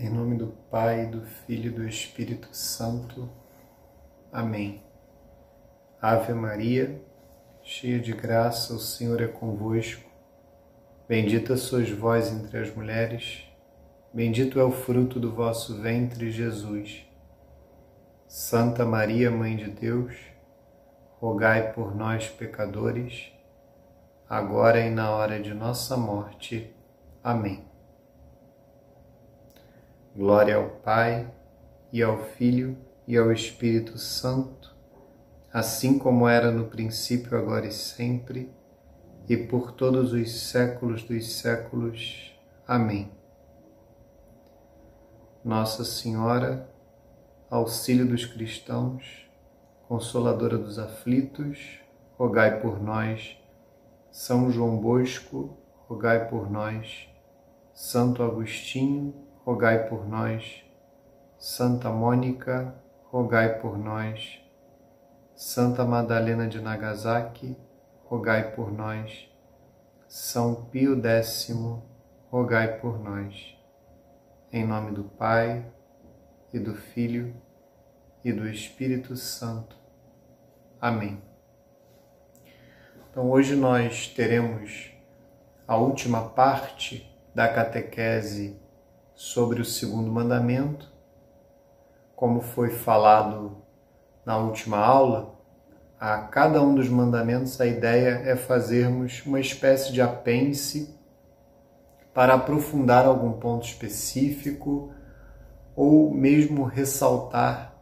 Em nome do Pai, do Filho e do Espírito Santo. Amém. Ave Maria, cheia de graça, o Senhor é convosco. Bendita sois vós entre as mulheres, bendito é o fruto do vosso ventre, Jesus. Santa Maria, Mãe de Deus, rogai por nós, pecadores, agora e na hora de nossa morte. Amém. Glória ao Pai, e ao Filho, e ao Espírito Santo, assim como era no princípio, agora e sempre, e por todos os séculos dos séculos. Amém. Nossa Senhora, auxílio dos cristãos, consoladora dos aflitos, rogai por nós. São João Bosco, rogai por nós. Santo Agostinho, rogai por nós. Santa Mônica, rogai por nós. Santa Madalena de Nagasaki, rogai por nós. São Pio X, rogai por nós. Em nome do Pai, e do Filho, e do Espírito Santo. Amém. Então, hoje nós teremos a última parte da catequese sobre o segundo mandamento. Como foi falado na última aula, a cada um dos mandamentos a ideia é fazermos uma espécie de apêndice para aprofundar algum ponto específico ou mesmo ressaltar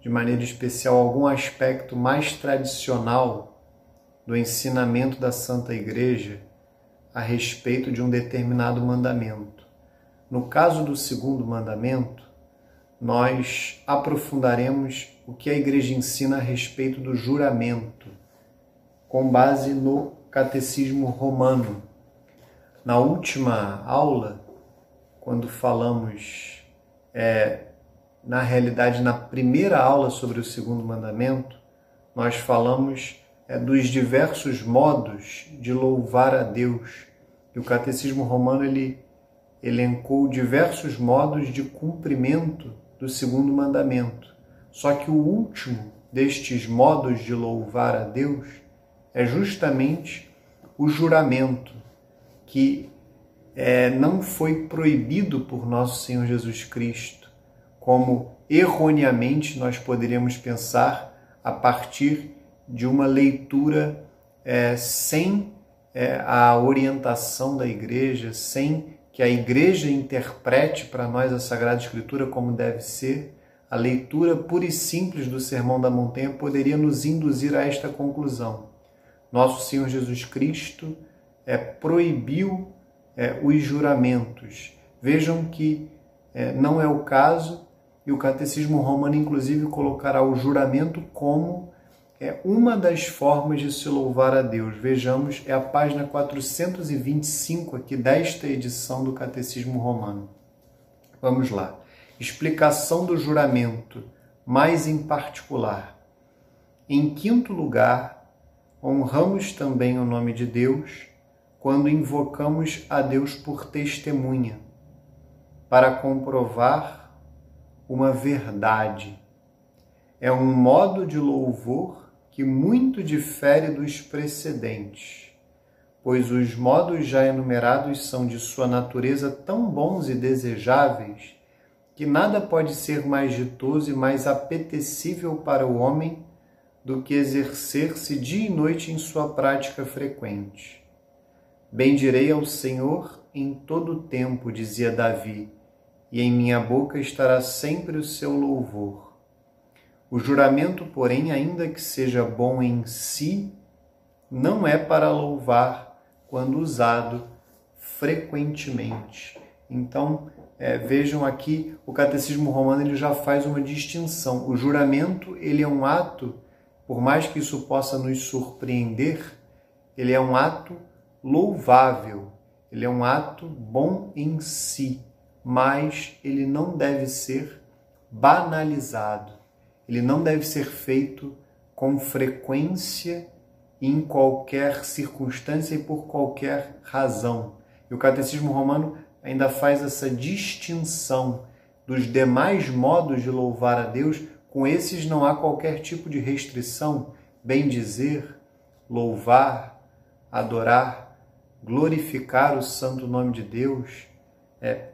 de maneira especial algum aspecto mais tradicional do ensinamento da Santa Igreja a respeito de um determinado mandamento. No caso do segundo mandamento, nós aprofundaremos o que a Igreja ensina a respeito do juramento, com base no Catecismo Romano. Na última aula, quando falamos, é, na realidade, na primeira aula sobre o segundo mandamento, nós falamos é, dos diversos modos de louvar a Deus. E o Catecismo Romano ele elencou diversos modos de cumprimento do segundo mandamento. Só que o último destes modos de louvar a Deus é justamente o juramento, que é, não foi proibido por nosso Senhor Jesus Cristo, como erroneamente nós poderíamos pensar a partir de uma leitura é, sem é, a orientação da igreja, sem que a igreja interprete para nós a Sagrada Escritura como deve ser, a leitura pura e simples do Sermão da Montanha poderia nos induzir a esta conclusão. Nosso Senhor Jesus Cristo é, proibiu é, os juramentos. Vejam que é, não é o caso, e o Catecismo Romano, inclusive, colocará o juramento como é uma das formas de se louvar a Deus. Vejamos, é a página 425 aqui desta edição do Catecismo Romano. Vamos lá. Explicação do juramento, mais em particular. Em quinto lugar, honramos também o nome de Deus quando invocamos a Deus por testemunha, para comprovar uma verdade. É um modo de louvor que muito difere dos precedentes, pois os modos já enumerados são de sua natureza tão bons e desejáveis que nada pode ser mais ditoso e mais apetecível para o homem do que exercer-se dia e noite em sua prática frequente. Bendirei ao Senhor em todo o tempo, dizia Davi, e em minha boca estará sempre o seu louvor. O juramento, porém, ainda que seja bom em si, não é para louvar quando usado frequentemente. Então, é, vejam aqui, o Catecismo Romano ele já faz uma distinção. O juramento ele é um ato, por mais que isso possa nos surpreender, ele é um ato louvável, ele é um ato bom em si, mas ele não deve ser banalizado ele não deve ser feito com frequência em qualquer circunstância e por qualquer razão. E o Catecismo Romano ainda faz essa distinção dos demais modos de louvar a Deus, com esses não há qualquer tipo de restrição. Bem dizer, louvar, adorar, glorificar o santo nome de Deus, é,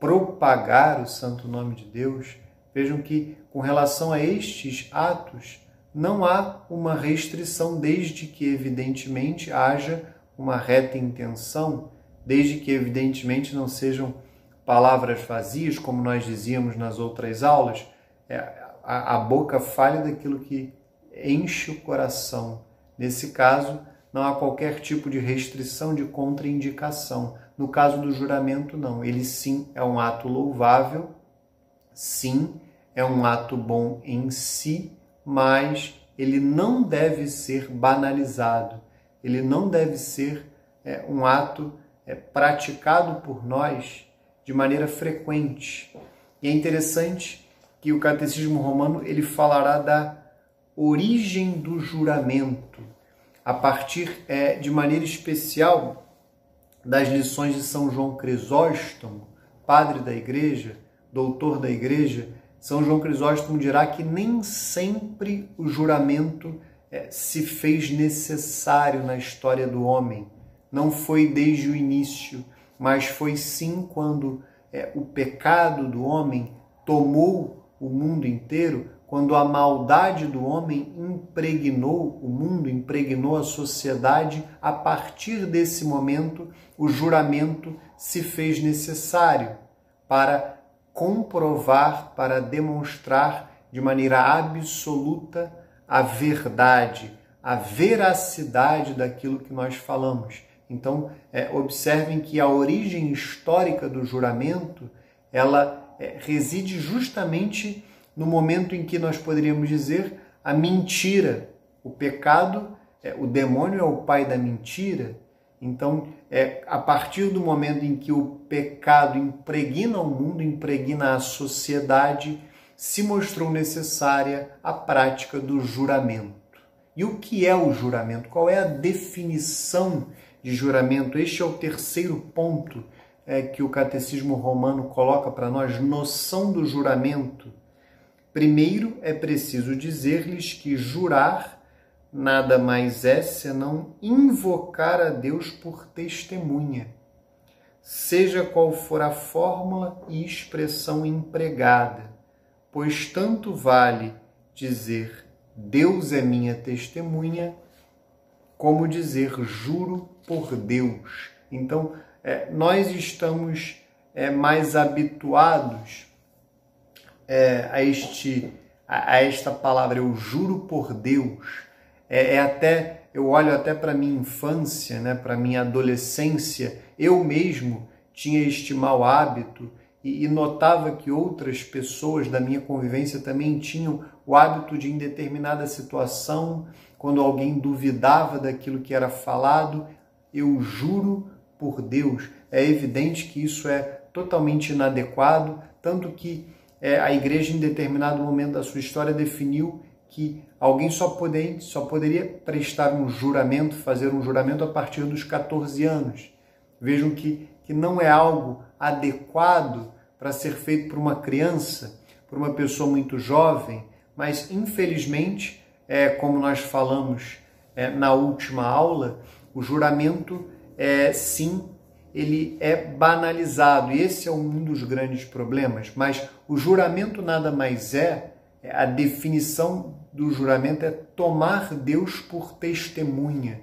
propagar o santo nome de Deus. Vejam que, com relação a estes atos, não há uma restrição, desde que, evidentemente, haja uma reta intenção, desde que, evidentemente, não sejam palavras vazias, como nós dizíamos nas outras aulas, é, a, a boca falha daquilo que enche o coração. Nesse caso, não há qualquer tipo de restrição de contraindicação. No caso do juramento, não. Ele sim é um ato louvável, sim é um ato bom em si, mas ele não deve ser banalizado. Ele não deve ser é, um ato é, praticado por nós de maneira frequente. E é interessante que o Catecismo Romano ele falará da origem do juramento, a partir é, de maneira especial das lições de São João Crisóstomo, padre da igreja, doutor da igreja, São João Crisóstomo dirá que nem sempre o juramento é, se fez necessário na história do homem. Não foi desde o início, mas foi sim quando é, o pecado do homem tomou o mundo inteiro, quando a maldade do homem impregnou o mundo, impregnou a sociedade, a partir desse momento o juramento se fez necessário para comprovar, para demonstrar de maneira absoluta a verdade, a veracidade daquilo que nós falamos. Então, é, observem que a origem histórica do juramento ela é, reside justamente no momento em que nós poderíamos dizer a mentira, o pecado, é, o demônio é o pai da mentira. Então, é a partir do momento em que o pecado impregna o mundo, impregna a sociedade, se mostrou necessária a prática do juramento. E o que é o juramento? Qual é a definição de juramento? Este é o terceiro ponto é, que o Catecismo Romano coloca para nós: noção do juramento. Primeiro é preciso dizer-lhes que jurar nada mais é senão invocar a Deus por testemunha, seja qual for a fórmula e expressão empregada, pois tanto vale dizer Deus é minha testemunha, como dizer juro por Deus. Então, é, nós estamos é, mais habituados é, a, este, a, a, esta palavra, eu juro por Deus. É, é até, eu olho até para minha infância, né, para minha adolescência, eu mesmo tinha este mau hábito e, e notava que outras pessoas da minha convivência também tinham o hábito de, em determinada situação, quando alguém duvidava daquilo que era falado, eu juro por Deus. É evidente que isso é totalmente inadequado, tanto que é, a igreja, em determinado momento da sua história, definiu que alguém só, poder, só poderia prestar um juramento, fazer um juramento a partir dos 14 anos. Vejam que, que não é algo adequado para ser feito por uma criança, por uma pessoa muito jovem, mas infelizmente, é, como nós falamos é, na última aula, o juramento é sim ele é banalizado e esse é um dos grandes problemas. Mas o juramento nada mais é, é a definição do juramento é tomar Deus por testemunha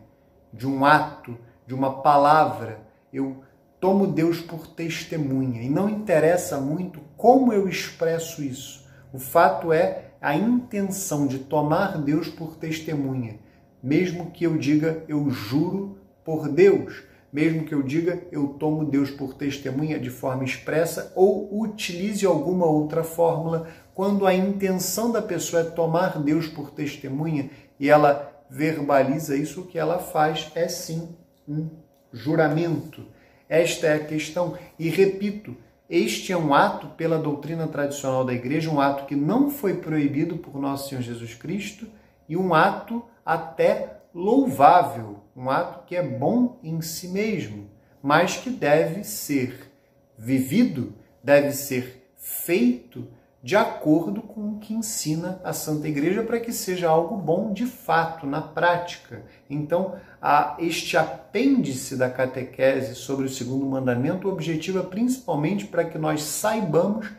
de um ato, de uma palavra. Eu tomo Deus por testemunha e não interessa muito como eu expresso isso. O fato é a intenção de tomar Deus por testemunha, mesmo que eu diga eu juro por Deus, mesmo que eu diga eu tomo Deus por testemunha de forma expressa ou utilize alguma outra fórmula, quando a intenção da pessoa é tomar Deus por testemunha e ela verbaliza isso, o que ela faz é sim um juramento. Esta é a questão. E repito, este é um ato, pela doutrina tradicional da igreja, um ato que não foi proibido por nosso Senhor Jesus Cristo e um ato até louvável, um ato que é bom em si mesmo, mas que deve ser vivido, deve ser feito de acordo com o que ensina a Santa Igreja para que seja algo bom de fato, na prática. Então, a, este apêndice da catequese sobre o segundo mandamento objetiva principalmente para que nós saibamos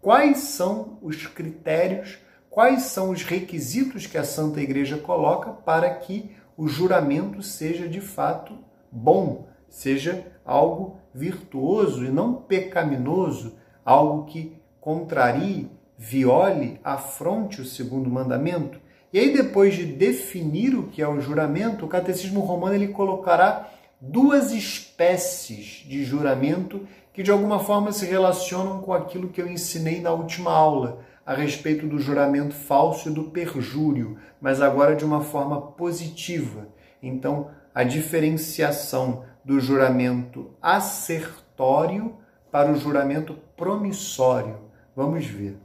quais são os critérios, quais são os requisitos que a Santa Igreja coloca para que o juramento seja de fato bom, seja algo virtuoso e não pecaminoso, algo que contrarie, viole, afronte o segundo mandamento. E aí depois de definir o que é o juramento, o catecismo romano ele colocará duas espécies de juramento que de alguma forma se relacionam com aquilo que eu ensinei na última aula a respeito do juramento falso e do perjúrio, mas agora de uma forma positiva. Então, a diferenciação do juramento assertório para o juramento promissório. Vamos ver.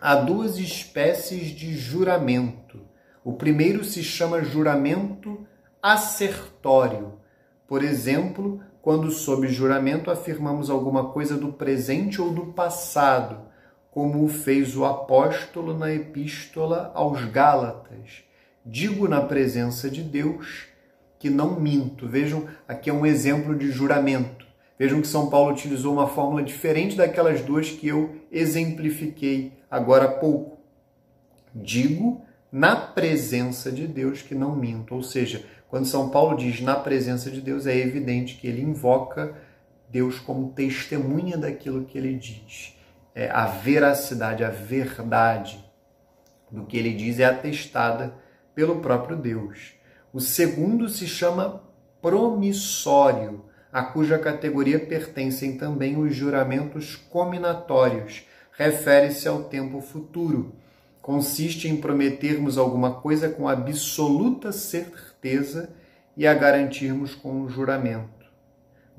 Há duas espécies de juramento. O primeiro se chama juramento assertório. Por exemplo, quando sob juramento afirmamos alguma coisa do presente ou do passado, como fez o apóstolo na epístola aos Gálatas. Digo na presença de Deus que não minto. Vejam, aqui é um exemplo de juramento. Vejam que São Paulo utilizou uma fórmula diferente daquelas duas que eu exemplifiquei agora há pouco. Digo na presença de Deus que não minto. Ou seja, quando São Paulo diz na presença de Deus, é evidente que ele invoca Deus como testemunha daquilo que ele diz. É, a veracidade, a verdade do que ele diz é atestada pelo próprio Deus. O segundo se chama promissório, a cuja categoria pertencem também os juramentos cominatórios. Refere-se ao tempo futuro. Consiste em prometermos alguma coisa com absoluta certeza e a garantirmos com um juramento.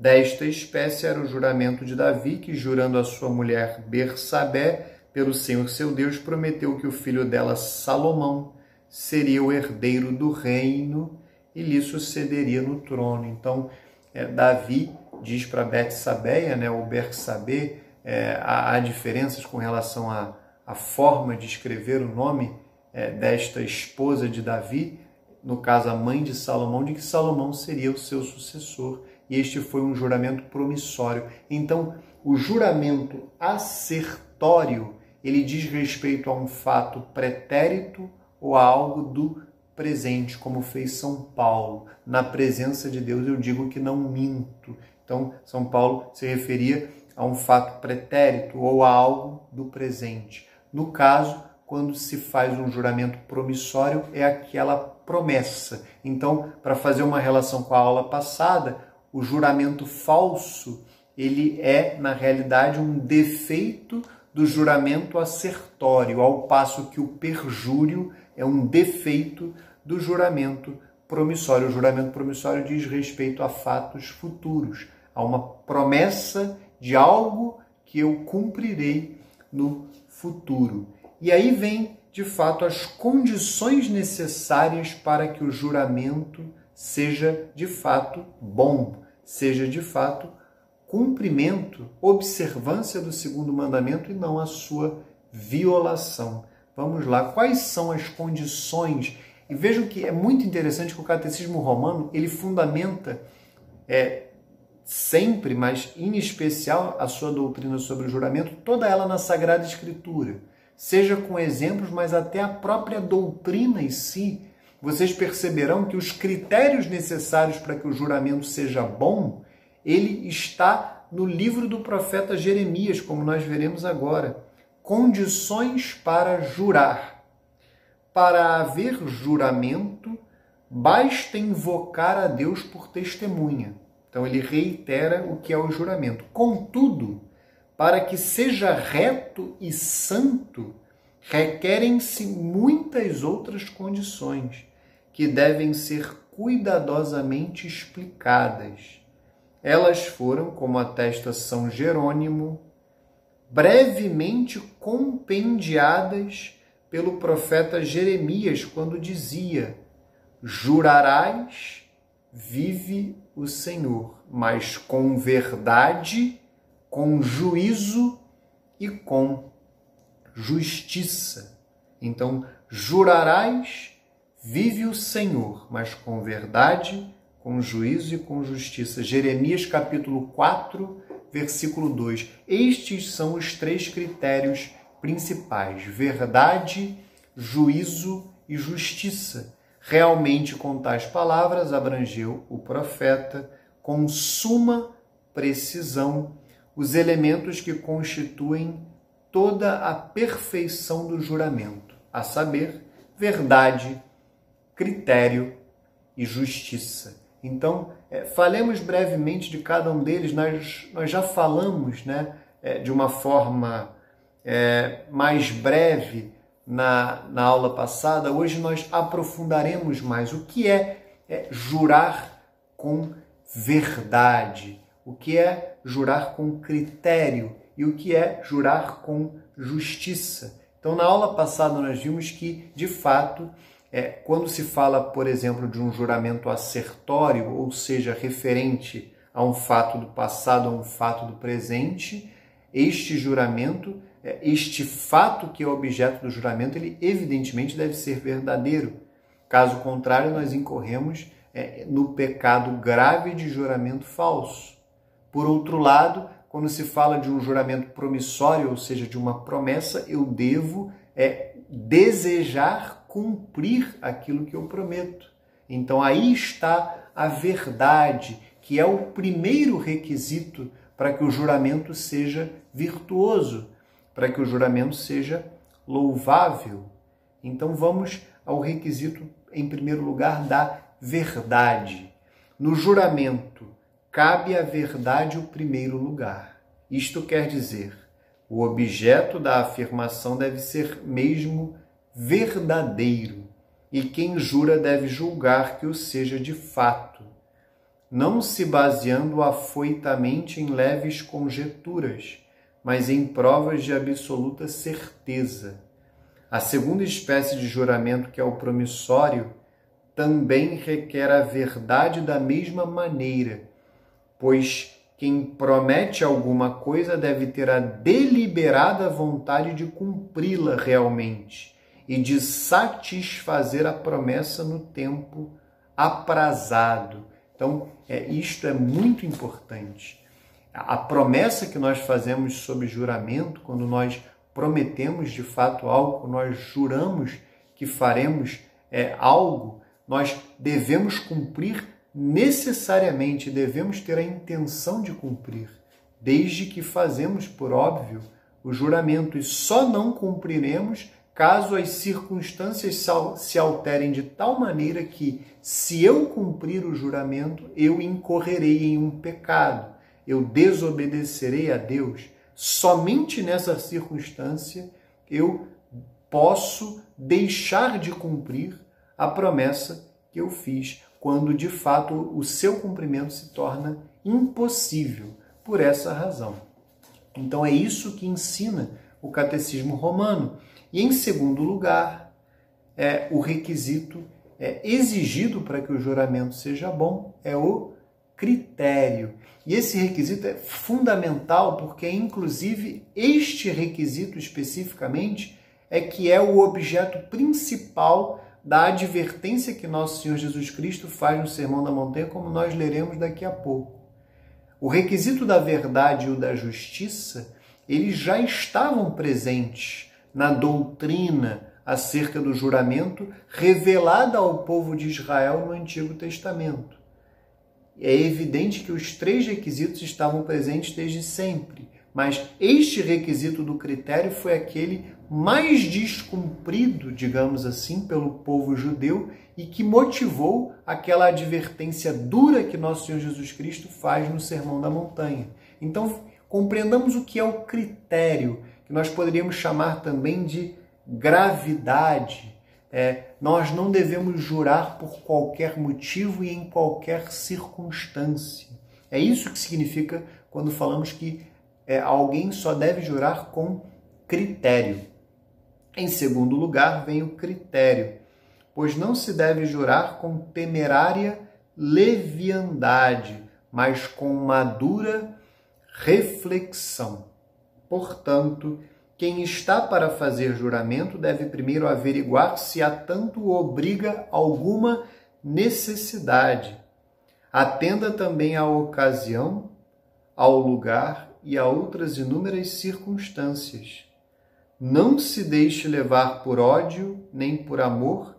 Desta espécie era o juramento de Davi, que, jurando a sua mulher Bersabé, pelo Senhor seu Deus, prometeu que o filho dela, Salomão, seria o herdeiro do reino e lhe sucederia no trono. Então, é, Davi diz para Betsabeia, né, ou Bersabé, é, há, há, diferenças com relação à, forma de escrever o nome é, desta esposa de Davi, no caso a mãe de Salomão, de que Salomão seria o seu sucessor. E este foi um juramento promissório. Então, o juramento acertório, ele diz respeito a um fato pretérito ou a algo do presente, como fez São Paulo. Na presença de Deus eu digo que não minto. Então, São Paulo se referia a um fato pretérito ou a algo do presente. No caso, quando se faz um juramento promissório, é aquela promessa. Então, para fazer uma relação com a aula passada, o juramento falso, ele é, na realidade, um defeito do juramento acertório, ao passo que o perjúrio é um defeito do juramento promissório. O juramento promissório diz respeito a fatos futuros, a uma promessa de algo que eu cumprirei no futuro. E aí vem, de fato, as condições necessárias para que o juramento seja de fato bom, seja de fato cumprimento, observância do segundo mandamento e não a sua violação. Vamos lá, quais são as condições? E vejam que é muito interessante que o catecismo romano ele fundamenta é, sempre, mas em especial a sua doutrina sobre o juramento, toda ela na Sagrada Escritura, seja com exemplos, mas até a própria doutrina em si. Vocês perceberão que os critérios necessários para que o juramento seja bom ele está no livro do profeta Jeremias, como nós veremos agora. Condições para jurar. Para haver juramento, basta invocar a Deus por testemunha. Então ele reitera o que é o juramento. Contudo, para que seja reto e santo, requerem-se muitas outras condições que devem ser cuidadosamente explicadas. Elas foram, como atesta São Jerônimo, brevemente compendiadas pelo profeta Jeremias, quando dizia: Jurarás, vive o Senhor, mas com verdade, com juízo e com justiça. Então, jurarás, vive o Senhor, mas com verdade, com juízo e com justiça. Jeremias capítulo 4, versículo 2. Estes são os três critérios principais: verdade, juízo e justiça. Realmente, com tais palavras, abrangeu o profeta com suma precisão os elementos que constituem toda a perfeição do juramento, a saber, verdade, critério e justiça. Então, é, falemos brevemente de cada um deles. Nós, nós já falamos né, é, de uma forma é, mais breve na, na aula passada. Hoje nós aprofundaremos mais o que é, é jurar com verdade, o que é jurar com critério e o que é jurar com justiça. Então, na aula passada, nós vimos que, de fato, é, quando se fala, por exemplo, de um juramento assertório, ou seja, referente a um fato do passado, a um fato do presente, este juramento, é, este fato que é objeto do juramento, ele evidentemente deve ser verdadeiro. Caso contrário, nós incorremos é, no pecado grave de juramento falso. Por outro lado, quando se fala de um juramento promissório, ou seja, de uma promessa, eu devo é, desejar cumprir aquilo que eu prometo. Então aí está a verdade, que é o primeiro requisito para que o juramento seja virtuoso, para que o juramento seja louvável. Então vamos ao requisito, em primeiro lugar, da verdade. No juramento, cabe à verdade o primeiro lugar. Isto quer dizer, o objeto da afirmação deve ser mesmo verdadeiro, e quem jura deve julgar que o seja de fato, não se baseando afoitamente em leves conjecturas, mas em provas de absoluta certeza. A segunda espécie de juramento, que é o promissório, também requer a verdade da mesma maneira, pois quem promete alguma coisa deve ter a deliberada vontade de cumpri-la realmente e de satisfazer a promessa no tempo aprazado. Então, é, isto é muito importante. A promessa que nós fazemos sob juramento, quando nós prometemos de fato algo, nós juramos que faremos é, algo, nós devemos cumprir necessariamente, devemos ter a intenção de cumprir, desde que fazemos, por óbvio, o juramento e só não cumpriremos caso as circunstâncias se alterem de tal maneira que, se eu cumprir o juramento, eu incorrerei em um pecado, eu desobedecerei a Deus. Somente nessa circunstância eu posso deixar de cumprir a promessa que eu fiz, quando de fato o seu cumprimento se torna impossível por essa razão. Então é isso que ensina o catecismo romano. E em segundo lugar, é o requisito é, exigido para que o juramento seja bom é o critério. E esse requisito é fundamental porque, inclusive, este requisito especificamente é que é o objeto principal da advertência que nosso Senhor Jesus Cristo faz no Sermão da Montanha, como nós leremos daqui a pouco. O requisito da verdade e o da justiça, eles já estavam presentes na doutrina acerca do juramento revelada ao povo de Israel no Antigo Testamento. É evidente que os três requisitos estavam presentes desde sempre, mas este requisito do critério foi aquele mais descumprido, digamos assim, pelo povo judeu e que motivou aquela advertência dura que nosso Senhor Jesus Cristo faz no Sermão da Montanha. Então, compreendamos o que é o critério, que nós poderíamos chamar também de gravidade. É, nós não devemos jurar por qualquer motivo e em qualquer circunstância. É isso que significa quando falamos que é, alguém só deve jurar com critério. Em segundo lugar, vem o critério, pois não se deve jurar com temerária leviandade, mas com madura reflexão. Portanto, quem está para fazer juramento deve primeiro averiguar se a tanto obriga alguma necessidade. Atenda também à ocasião, ao lugar e a outras inúmeras circunstâncias. Não se deixe levar por ódio, nem por amor,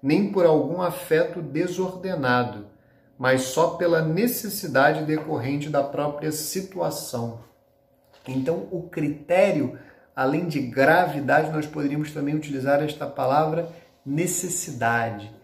nem por algum afeto desordenado, mas só pela necessidade decorrente da própria situação. Então, o critério, além de gravidade, nós poderíamos também utilizar esta palavra necessidade.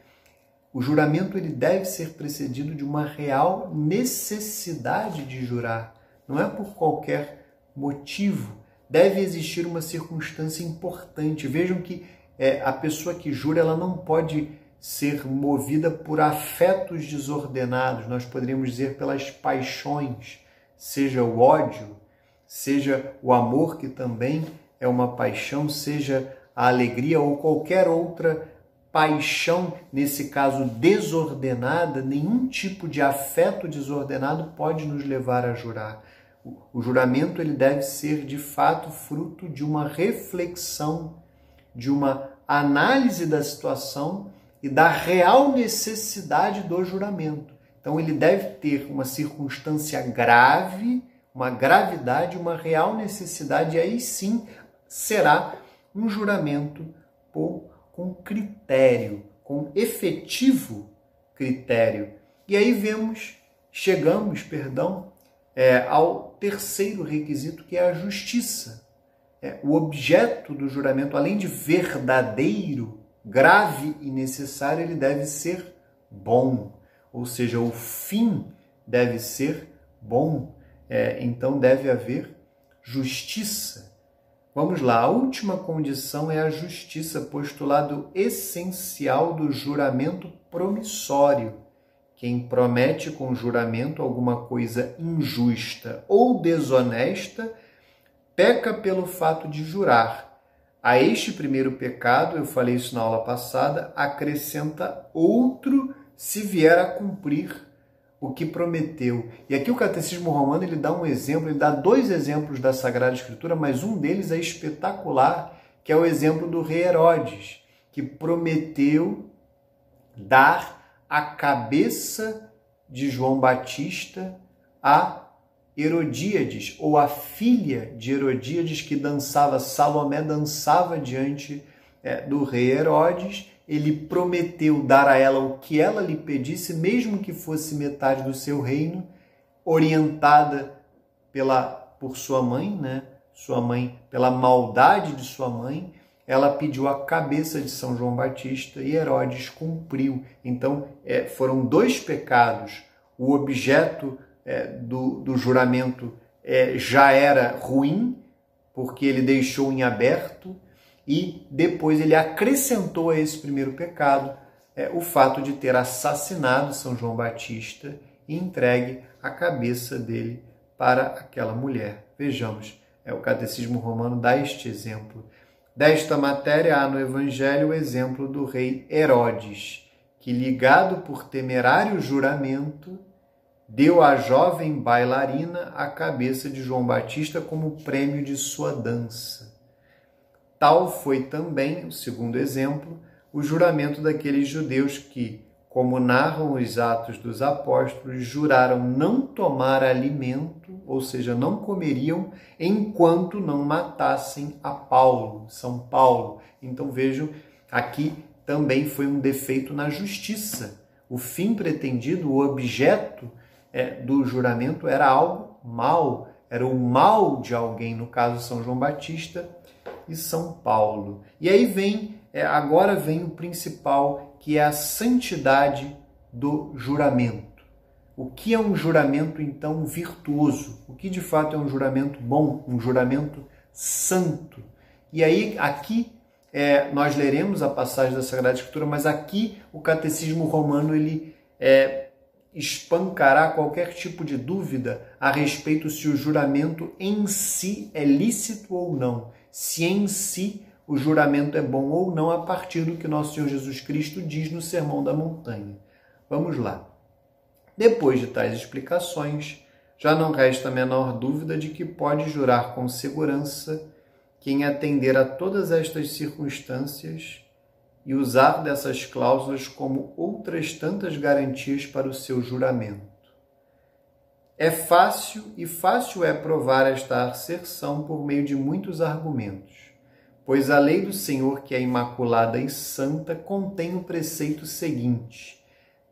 O juramento ele deve ser precedido de uma real necessidade de jurar, não é por qualquer motivo. Deve existir uma circunstância importante. Vejam que é, a pessoa que jura ela não pode ser movida por afetos desordenados, nós poderíamos dizer pelas paixões, seja o ódio, seja o amor, que também é uma paixão, seja a alegria ou qualquer outra paixão, nesse caso desordenada, nenhum tipo de afeto desordenado pode nos levar a jurar. O juramento ele deve ser de fato fruto de uma reflexão, de uma análise da situação e da real necessidade do juramento. Então, ele deve ter uma circunstância grave, uma gravidade, uma real necessidade, e aí sim será um juramento por, com critério, com efetivo critério. E aí vemos, chegamos, perdão, é, ao terceiro requisito, que é a justiça. É, o objeto do juramento, além de verdadeiro, grave e necessário, ele deve ser bom. Ou seja, o fim deve ser bom. É, então deve haver justiça. Vamos lá, a última condição é a justiça, postulado essencial do juramento promissório. Quem promete com juramento alguma coisa injusta ou desonesta, peca pelo fato de jurar a este primeiro pecado, eu falei isso na aula passada, acrescenta outro se vier a cumprir o que prometeu. E aqui o Catecismo Romano ele dá um exemplo, ele dá dois exemplos da Sagrada Escritura, mas um deles é espetacular, que é o exemplo do rei Herodes, que prometeu dar a cabeça de João Batista a Herodíades, ou a filha de Herodíades, que dançava, Salomé dançava diante é, do rei Herodes, ele prometeu dar a ela o que ela lhe pedisse, mesmo que fosse metade do seu reino, orientada pela por sua mãe, né? Sua mãe, pela maldade de sua mãe, ela pediu a cabeça de São João Batista e Herodes cumpriu. Então, é, foram dois pecados. O objeto é, do, do juramento é, já era ruim, porque ele deixou em aberto, e depois ele acrescentou a esse primeiro pecado é, o fato de ter assassinado São João Batista e entregue a cabeça dele para aquela mulher. Vejamos, é, o Catecismo Romano dá este exemplo. Desta matéria há no Evangelho o exemplo do rei Herodes, que, ligado por temerário juramento, deu à jovem bailarina a cabeça de João Batista como prêmio de sua dança. Tal foi também, o segundo exemplo, o juramento daqueles judeus que, como narram os Atos dos Apóstolos, juraram não tomar alimento, ou seja, não comeriam, enquanto não matassem a Paulo, São Paulo. Então vejam, aqui também foi um defeito na justiça. O fim pretendido, o objeto é, do juramento era algo mal, era o mal de alguém, no caso São João Batista e São Paulo. E aí vem, é, agora vem o principal, que é a santidade do juramento. O que é um juramento então virtuoso? O que de fato é um juramento bom, um juramento santo? E aí aqui é, nós leremos a passagem da Sagrada Escritura, mas aqui o Catecismo Romano ele é, espancará qualquer tipo de dúvida a respeito se o juramento em si é lícito ou não, se em si o juramento é bom ou não, a partir do que nosso Senhor Jesus Cristo diz no Sermão da Montanha. Vamos lá. Depois de tais explicações, já não resta a menor dúvida de que pode jurar com segurança quem atender a todas estas circunstâncias e usar dessas cláusulas como outras tantas garantias para o seu juramento. É fácil e fácil é provar esta asserção por meio de muitos argumentos, pois a lei do Senhor, que é imaculada e santa, contém o preceito seguinte: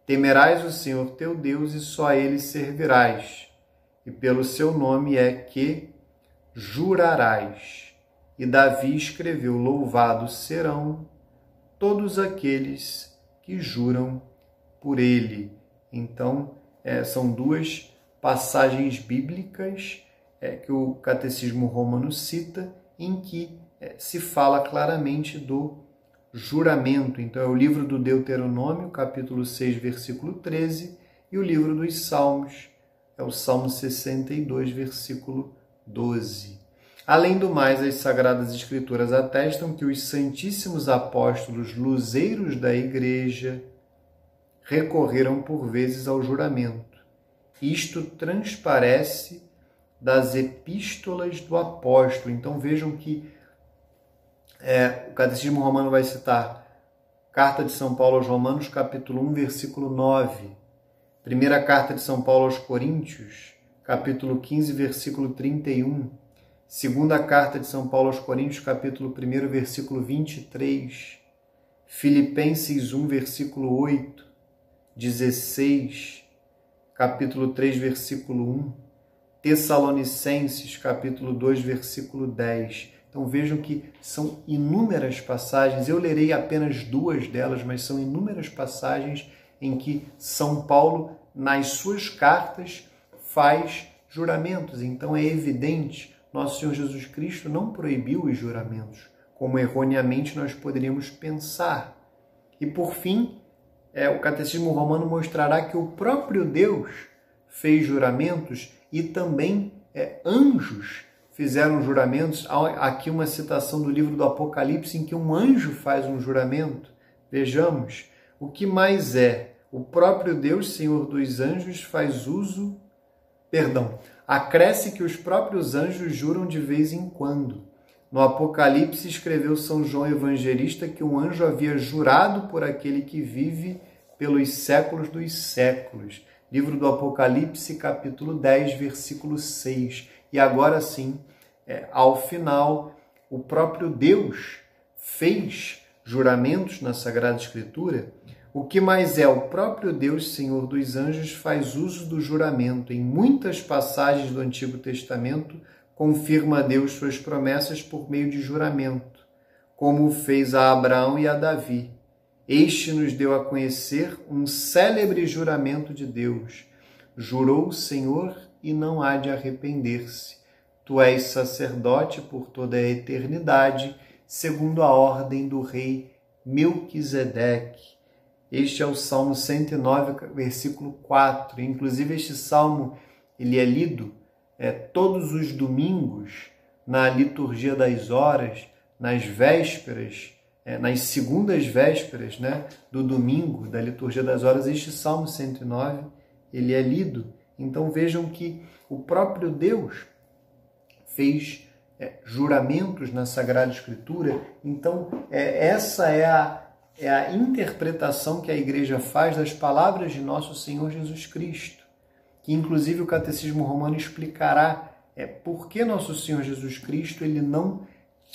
Temerás o Senhor teu Deus e só a ele servirás, e pelo seu nome é que jurarás. E Davi escreveu: Louvados serão todos aqueles que juram por ele. Então, é, são duas passagens bíblicas é, que o Catecismo Romano cita, em que se fala claramente do juramento. Então, é o livro do Deuteronômio, capítulo 6, versículo 13, e o livro dos Salmos, é o Salmo 62, versículo 12. Além do mais, as Sagradas Escrituras atestam que os Santíssimos Apóstolos luzeiros da Igreja recorreram por vezes ao juramento. Isto transparece das epístolas do apóstolo. Então vejam que é, o Catecismo Romano vai citar Carta de São Paulo aos Romanos, capítulo 1, versículo 9. Primeira Carta de São Paulo aos Coríntios, capítulo 15, versículo 31 Segunda carta de São Paulo aos Coríntios, capítulo 1, versículo 23. Filipenses 1, versículo 8. 16, capítulo 3, versículo 1. Tessalonicenses, capítulo 2, versículo 10. Então vejam que são inúmeras passagens, eu lerei apenas duas delas, mas são inúmeras passagens em que São Paulo, nas suas cartas, faz juramentos. Então é evidente nosso Senhor Jesus Cristo não proibiu os juramentos, como erroneamente nós poderíamos pensar. E por fim, é, o Catecismo Romano mostrará que o próprio Deus fez juramentos e também é, anjos fizeram juramentos. Há aqui uma citação do livro do Apocalipse em que um anjo faz um juramento. Vejamos, o que mais é? O próprio Deus, Senhor dos anjos, faz uso, perdão, acresce que os próprios anjos juram de vez em quando. No Apocalipse escreveu São João Evangelista que um anjo havia jurado por aquele que vive pelos séculos dos séculos. Livro do Apocalipse, capítulo 10, versículo 6. E agora sim, é, ao final, o próprio Deus fez juramentos na Sagrada Escritura o que mais é, o próprio Deus, Senhor dos anjos, faz uso do juramento. Em muitas passagens do Antigo Testamento, confirma a Deus suas promessas por meio de juramento, como fez a Abraão e a Davi. Este nos deu a conhecer um célebre juramento de Deus. Jurou o Senhor e não há de arrepender-se. Tu és sacerdote por toda a eternidade, segundo a ordem do rei Melquisedeque. Este é o Salmo 109, versículo 4. Inclusive este salmo ele é lido é, todos os domingos na liturgia das horas, nas vésperas, é, nas segundas vésperas, né, do domingo da liturgia das horas. Este Salmo 109 ele é lido. Então vejam que o próprio Deus fez é, juramentos na Sagrada Escritura. Então é, essa é a é a interpretação que a igreja faz das palavras de nosso Senhor Jesus Cristo, que inclusive o Catecismo Romano explicará é, por que nosso Senhor Jesus Cristo ele não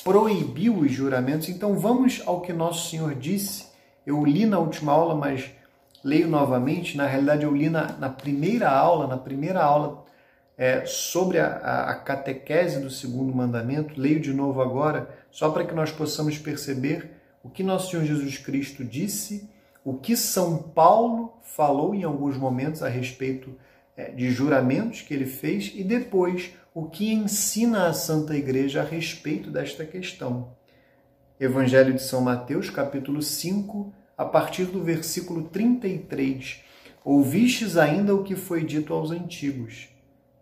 proibiu os juramentos. Então vamos ao que nosso Senhor disse. Eu li na última aula, mas leio novamente. Na realidade, eu li na, na primeira aula, na primeira aula é, sobre a, a, a catequese do segundo mandamento. Leio de novo agora, só para que nós possamos perceber o que nosso Senhor Jesus Cristo disse, o que São Paulo falou em alguns momentos a respeito é, de juramentos que ele fez e depois o que ensina a Santa Igreja a respeito desta questão. Evangelho de São Mateus, capítulo 5, a partir do versículo 33. Ouvistes ainda o que foi dito aos antigos: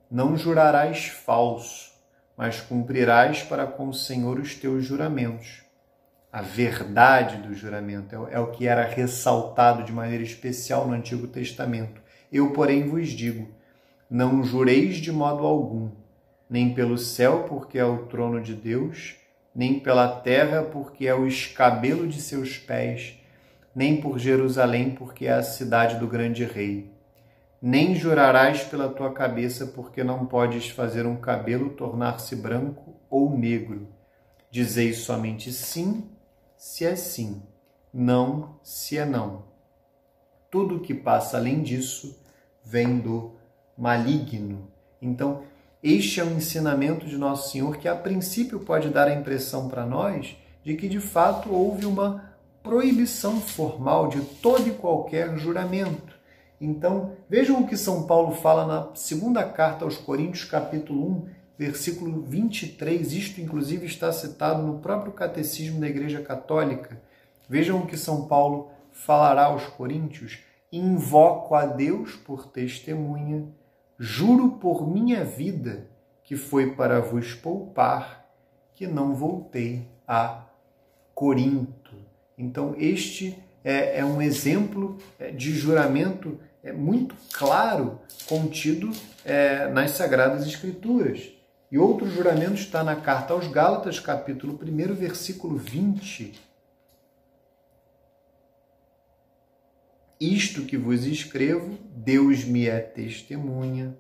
Não jurarás falso, mas cumprirás para com o Senhor os teus juramentos a verdade do juramento, é, é o que era ressaltado de maneira especial no Antigo Testamento. Eu, porém, vos digo: Não jureis de modo algum, nem pelo céu, porque é o trono de Deus, nem pela terra, porque é o escabelo de seus pés, nem por Jerusalém, porque é a cidade do grande rei. Nem jurarás pela tua cabeça, porque não podes fazer um cabelo tornar-se branco ou negro. Dizeis somente sim, se é sim, não, se é não. Tudo o que passa além disso vem do maligno. Então, este é um ensinamento de Nosso Senhor que, a princípio, pode dar a impressão para nós de que, de fato, houve uma proibição formal de todo e qualquer juramento. Então, vejam o que São Paulo fala na segunda carta aos Coríntios, capítulo 1, versículo 23. Isto, inclusive, está citado no próprio Catecismo da Igreja Católica. Vejam o que São Paulo falará aos Coríntios: Invoco a Deus por testemunha Juro por minha vida que foi para vos poupar que não voltei a Corinto. Então, este é, é um exemplo é, de juramento é, muito claro contido nas Sagradas Escrituras. E outro juramento está na carta aos Gálatas, capítulo 1, versículo 20 Isto que vos escrevo, Deus me é testemunha,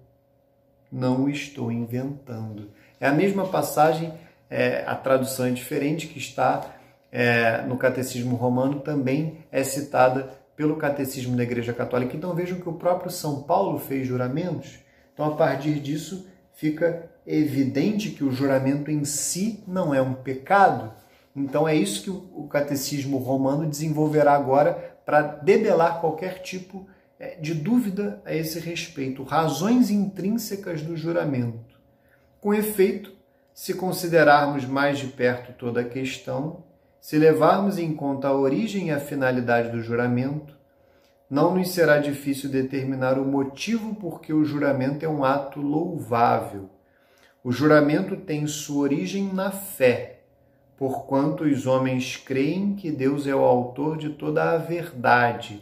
não estou inventando. É a mesma passagem, é, a tradução é diferente, que está é, no Catecismo Romano, também é citada pelo Catecismo da Igreja Católica. Então vejam que o próprio São Paulo fez juramentos. Então, a partir disso, fica evidente que o juramento em si não é um pecado. Então, é isso que o Catecismo Romano desenvolverá agora para debelar qualquer tipo é, de dúvida a esse respeito, razões intrínsecas do juramento. Com efeito, se considerarmos mais de perto toda a questão, se levarmos em conta a origem e a finalidade do juramento, não nos será difícil determinar o motivo por que o juramento é um ato louvável. O juramento tem sua origem na fé porquanto os homens creem que Deus é o autor de toda a verdade,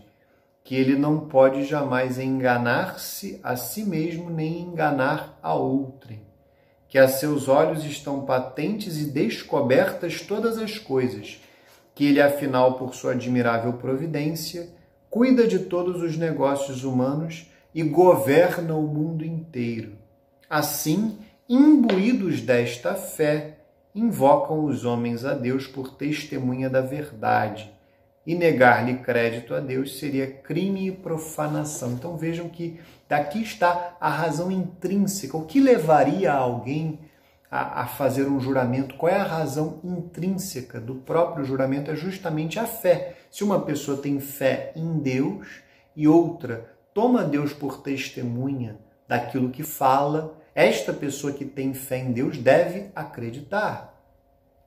que ele não pode jamais enganar-se a si mesmo nem enganar a outrem, que a seus olhos estão patentes e descobertas todas as coisas, que ele, afinal, por sua admirável providência, cuida de todos os negócios humanos e governa o mundo inteiro. Assim, imbuídos desta fé, invocam os homens a Deus por testemunha da verdade. E negar-lhe crédito a Deus seria crime e profanação. Então vejam que daqui está a razão intrínseca. O que levaria alguém a, a fazer um juramento? Qual é a razão intrínseca do próprio juramento? É justamente a fé. Se uma pessoa tem fé em Deus e outra toma Deus por testemunha daquilo que fala, esta pessoa que tem fé em Deus deve acreditar.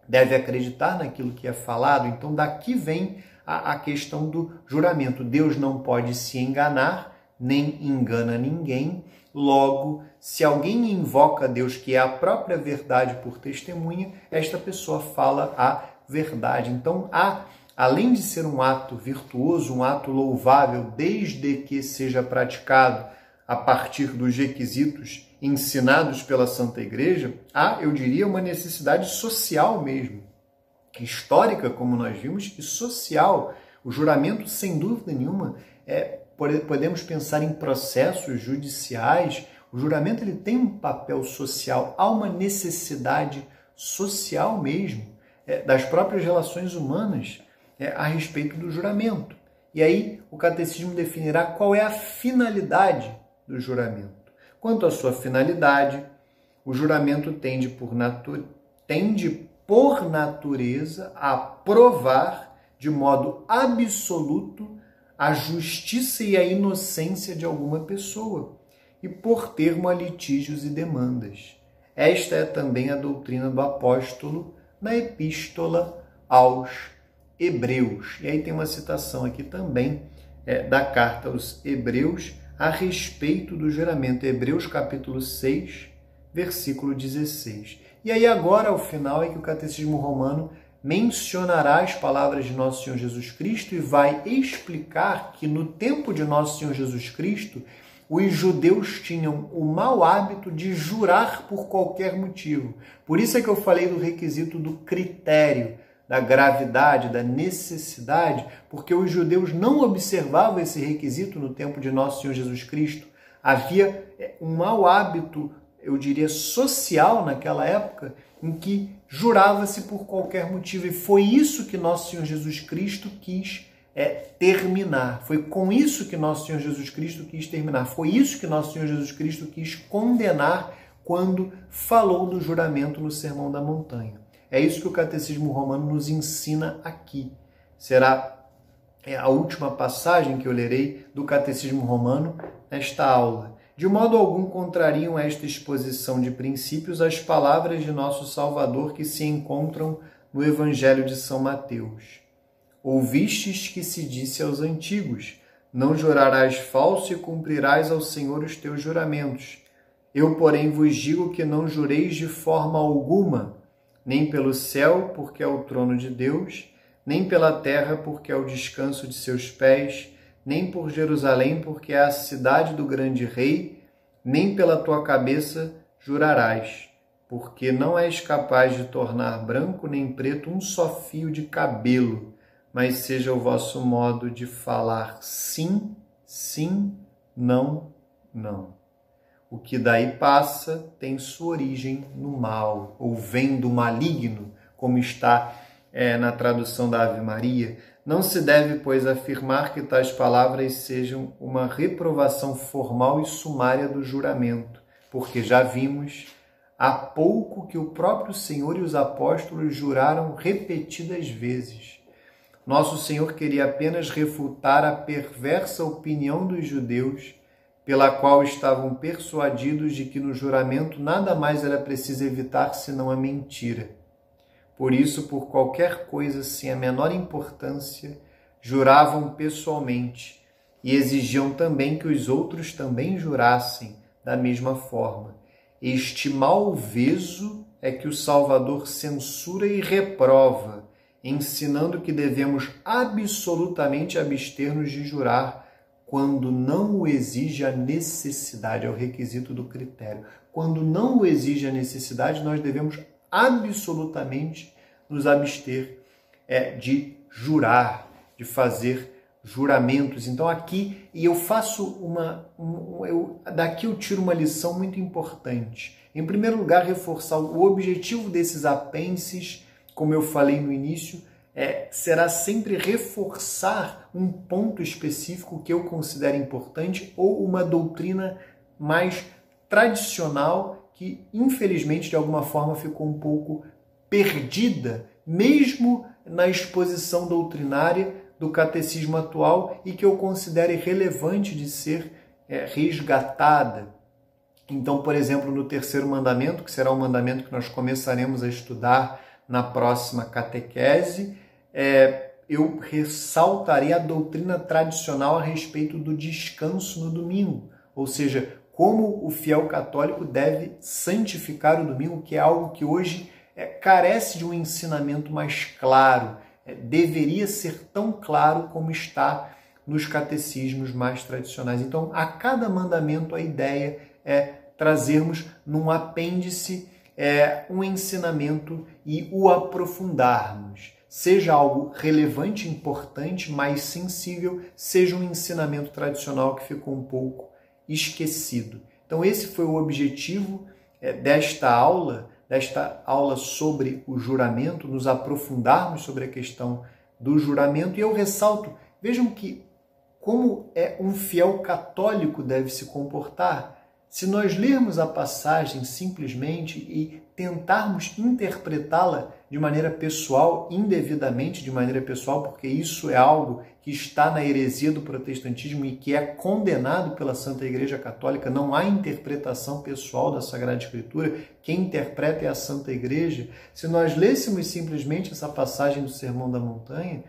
Deve acreditar naquilo que é falado. Então, daqui vem a, a questão do juramento. Deus não pode se enganar, nem engana ninguém. Logo, se alguém invoca Deus, que é a própria verdade por testemunha, esta pessoa fala a verdade. Então, há, além de ser um ato virtuoso, um ato louvável, desde que seja praticado a partir dos requisitos ensinados pela Santa Igreja, há, eu diria, uma necessidade social mesmo, histórica, como nós vimos, e social. O juramento, sem dúvida nenhuma, é, podemos pensar em processos judiciais. O juramento ele tem um papel social, há uma necessidade social mesmo é, das próprias relações humanas é, a respeito do juramento. E aí o catecismo definirá qual é a finalidade do juramento. Quanto à sua finalidade, o juramento tende por, natu... tende por natureza a provar de modo absoluto a justiça e a inocência de alguma pessoa e por termo a litígios e demandas. Esta é também a doutrina do apóstolo na epístola aos Hebreus. E aí tem uma citação aqui também é, da carta aos Hebreus, a respeito do juramento. Hebreus capítulo 6, versículo 16. E aí agora, ao final, é que o Catecismo Romano mencionará as palavras de Nosso Senhor Jesus Cristo e vai explicar que no tempo de Nosso Senhor Jesus Cristo, os judeus tinham o mau hábito de jurar por qualquer motivo. Por isso é que eu falei do requisito do critério, da gravidade, da necessidade, porque os judeus não observavam esse requisito no tempo de nosso Senhor Jesus Cristo. Havia é, um mau hábito, eu diria, social naquela época, em que jurava-se por qualquer motivo. E foi isso que nosso Senhor Jesus Cristo quis é terminar. Foi com isso que nosso Senhor Jesus Cristo quis terminar. Foi isso que nosso Senhor Jesus Cristo quis condenar quando falou do juramento no Sermão da Montanha. É isso que o Catecismo Romano nos ensina aqui. Será é, a última passagem que eu lerei do Catecismo Romano nesta aula. De modo algum contrariam esta exposição de princípios as palavras de nosso Salvador que se encontram no Evangelho de São Mateus. Ouvistes que se disse aos antigos: Não jurarás falso e cumprirás ao Senhor os teus juramentos. Eu, porém, vos digo que não jureis de forma alguma, nem pelo céu, porque é o trono de Deus, nem pela terra, porque é o descanso de seus pés, nem por Jerusalém, porque é a cidade do grande rei, nem pela tua cabeça jurarás, porque não és capaz de tornar branco nem preto um só fio de cabelo mas seja o vosso modo de falar sim, sim, não, não. O que daí passa tem sua origem no mal, ou vem do maligno, como está é, na tradução da Ave Maria. Não se deve, pois, afirmar que tais palavras sejam uma reprovação formal e sumária do juramento, porque já vimos há pouco que o próprio Senhor e os apóstolos juraram repetidas vezes nosso Senhor queria apenas refutar a perversa opinião dos judeus, pela qual estavam persuadidos de que no juramento nada mais era preciso evitar senão a mentira. Por isso, por qualquer coisa sem a menor importância, juravam pessoalmente e exigiam também que os outros também jurassem da mesma forma. Este malveso é que o Salvador censura e reprova ensinando que devemos absolutamente abster-nos de jurar quando não o exige a necessidade, é o requisito do critério. Quando não o exige a necessidade, nós devemos absolutamente nos abster é, de jurar, de fazer juramentos. Então aqui, e eu faço uma, um, eu, daqui eu tiro uma lição muito importante. Em primeiro lugar, reforçar o objetivo desses apêndices como eu falei no início, é, será sempre reforçar um ponto específico que eu considero importante ou uma doutrina mais tradicional que, infelizmente, de alguma forma ficou um pouco perdida, mesmo na exposição doutrinária do catecismo atual e que eu considero relevante de ser é, resgatada. Então, por exemplo, no terceiro mandamento, que será o mandamento que nós começaremos a estudar na próxima catequese, é, eu ressaltarei a doutrina tradicional a respeito do descanso no domingo, ou seja, como o fiel católico deve santificar o domingo, que é algo que hoje é, carece de um ensinamento mais claro, é, deveria ser tão claro como está nos catecismos mais tradicionais. Então, a cada mandamento, a ideia é trazermos num apêndice é, um ensinamento e o aprofundarmos. Seja algo relevante, importante, mais sensível, seja um ensinamento tradicional que ficou um pouco esquecido. Então, esse foi o objetivo é, desta aula, desta aula sobre o juramento, nos aprofundarmos sobre a questão do juramento. E eu ressalto, vejam que como é um fiel católico deve se comportar. Se nós lermos a passagem simplesmente e tentarmos interpretá-la de maneira pessoal, indevidamente de maneira pessoal, porque isso é algo que está na heresia do protestantismo e que é condenado pela Santa Igreja Católica, não há interpretação pessoal da Sagrada Escritura, quem interpreta é a Santa Igreja. Se nós lêssemos simplesmente essa passagem do Sermão da Montanha,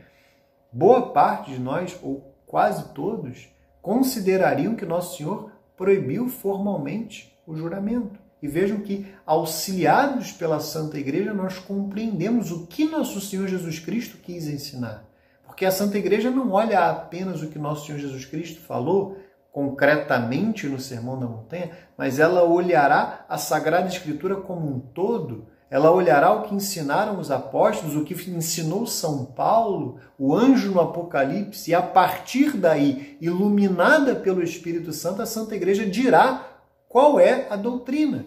boa parte de nós, ou quase todos, considerariam que Nosso Senhor proibiu formalmente o juramento. E vejam que, auxiliados pela Santa Igreja, nós compreendemos o que nosso Senhor Jesus Cristo quis ensinar. Porque a Santa Igreja não olha apenas o que nosso Senhor Jesus Cristo falou, concretamente no Sermão da Montanha, mas ela olhará a Sagrada Escritura como um todo, ela olhará o que ensinaram os apóstolos, o que ensinou São Paulo, o anjo no Apocalipse, e a partir daí, iluminada pelo Espírito Santo, a Santa Igreja dirá qual é a doutrina.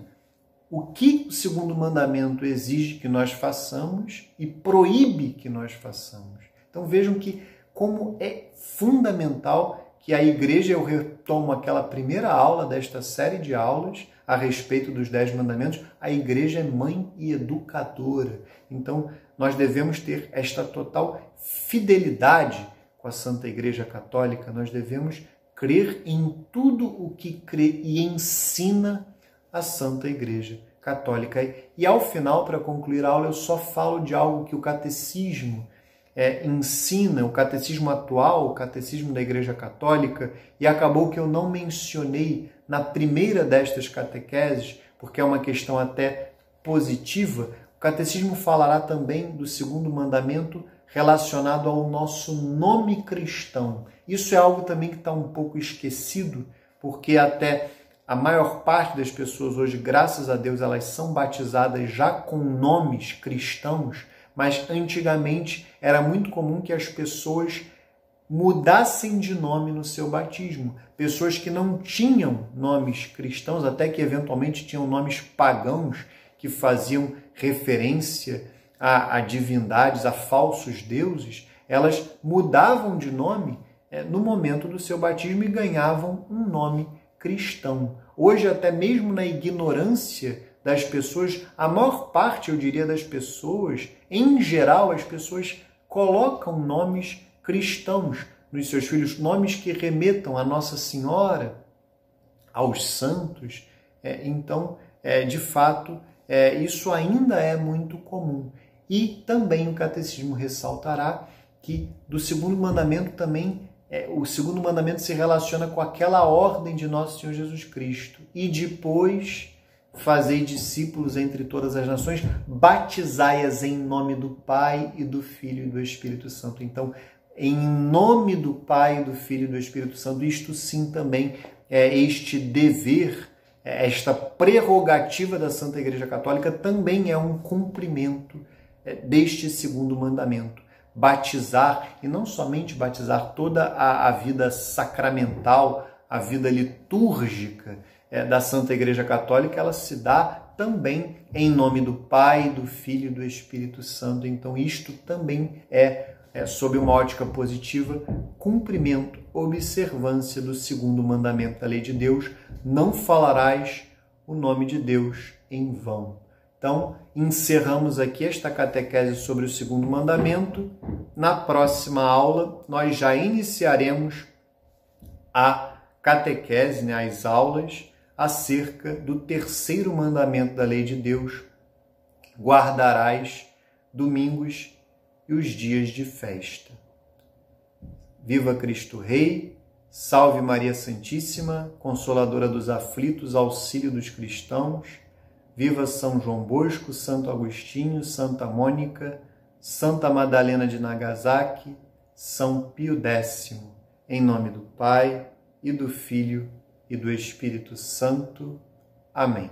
O que o segundo mandamento exige que nós façamos e proíbe que nós façamos. Então vejam que como é fundamental que a igreja, eu retomo aquela primeira aula desta série de aulas a respeito dos Dez Mandamentos, a igreja é mãe e educadora. Então, nós devemos ter esta total fidelidade com a Santa Igreja Católica, nós devemos crer em tudo o que crê e ensina a Santa Igreja Católica. E ao final, para concluir a aula, eu só falo de algo que o catecismo é, ensina, o catecismo atual, o catecismo da Igreja Católica, e acabou que eu não mencionei na primeira destas catequeses, porque é uma questão até positiva. O catecismo falará também do segundo mandamento relacionado ao nosso nome cristão. Isso é algo também que está um pouco esquecido, porque até a maior parte das pessoas hoje, graças a Deus, elas são batizadas já com nomes cristãos, mas antigamente era muito comum que as pessoas mudassem de nome no seu batismo. Pessoas que não tinham nomes cristãos, até que eventualmente tinham nomes pagãos que faziam referência a, a divindades, a falsos deuses, elas mudavam de nome é, no momento do seu batismo e ganhavam um nome cristão. Hoje, até mesmo na ignorância das pessoas, a maior parte, eu diria, das pessoas, em geral, as pessoas colocam nomes cristãos nos seus filhos, nomes que remetam a Nossa Senhora, aos santos. É, então, é, de fato, é, isso ainda é muito comum. E também o catecismo ressaltará que do segundo mandamento também é, o segundo mandamento se relaciona com aquela ordem de nosso Senhor Jesus Cristo. E depois Fazei discípulos entre todas as nações, batizai-as em nome do Pai e do Filho e do Espírito Santo. Então, em nome do Pai, do Filho e do Espírito Santo, isto sim também é este dever, é esta prerrogativa da Santa Igreja Católica também é um cumprimento deste segundo mandamento. Batizar, e não somente batizar toda a, a vida sacramental, a vida litúrgica, é, da Santa Igreja Católica, ela se dá também em nome do Pai, do Filho e do Espírito Santo. Então, isto também é, é sob uma ótica positiva, cumprimento, observância do segundo mandamento da lei de Deus: não falarás o nome de Deus em vão. Então, encerramos aqui esta catequese sobre o segundo mandamento. Na próxima aula, nós já iniciaremos a catequese, né, as aulas acerca do terceiro mandamento da lei de Deus: guardarás domingos e os dias de festa. Viva Cristo Rei, salve Maria Santíssima, consoladora dos aflitos, auxílio dos cristãos. Viva São João Bosco, Santo Agostinho, Santa Mônica, Santa Madalena de Nagasaki, São Pio X. Em nome do Pai e do Filho e do Espírito Santo. Amém.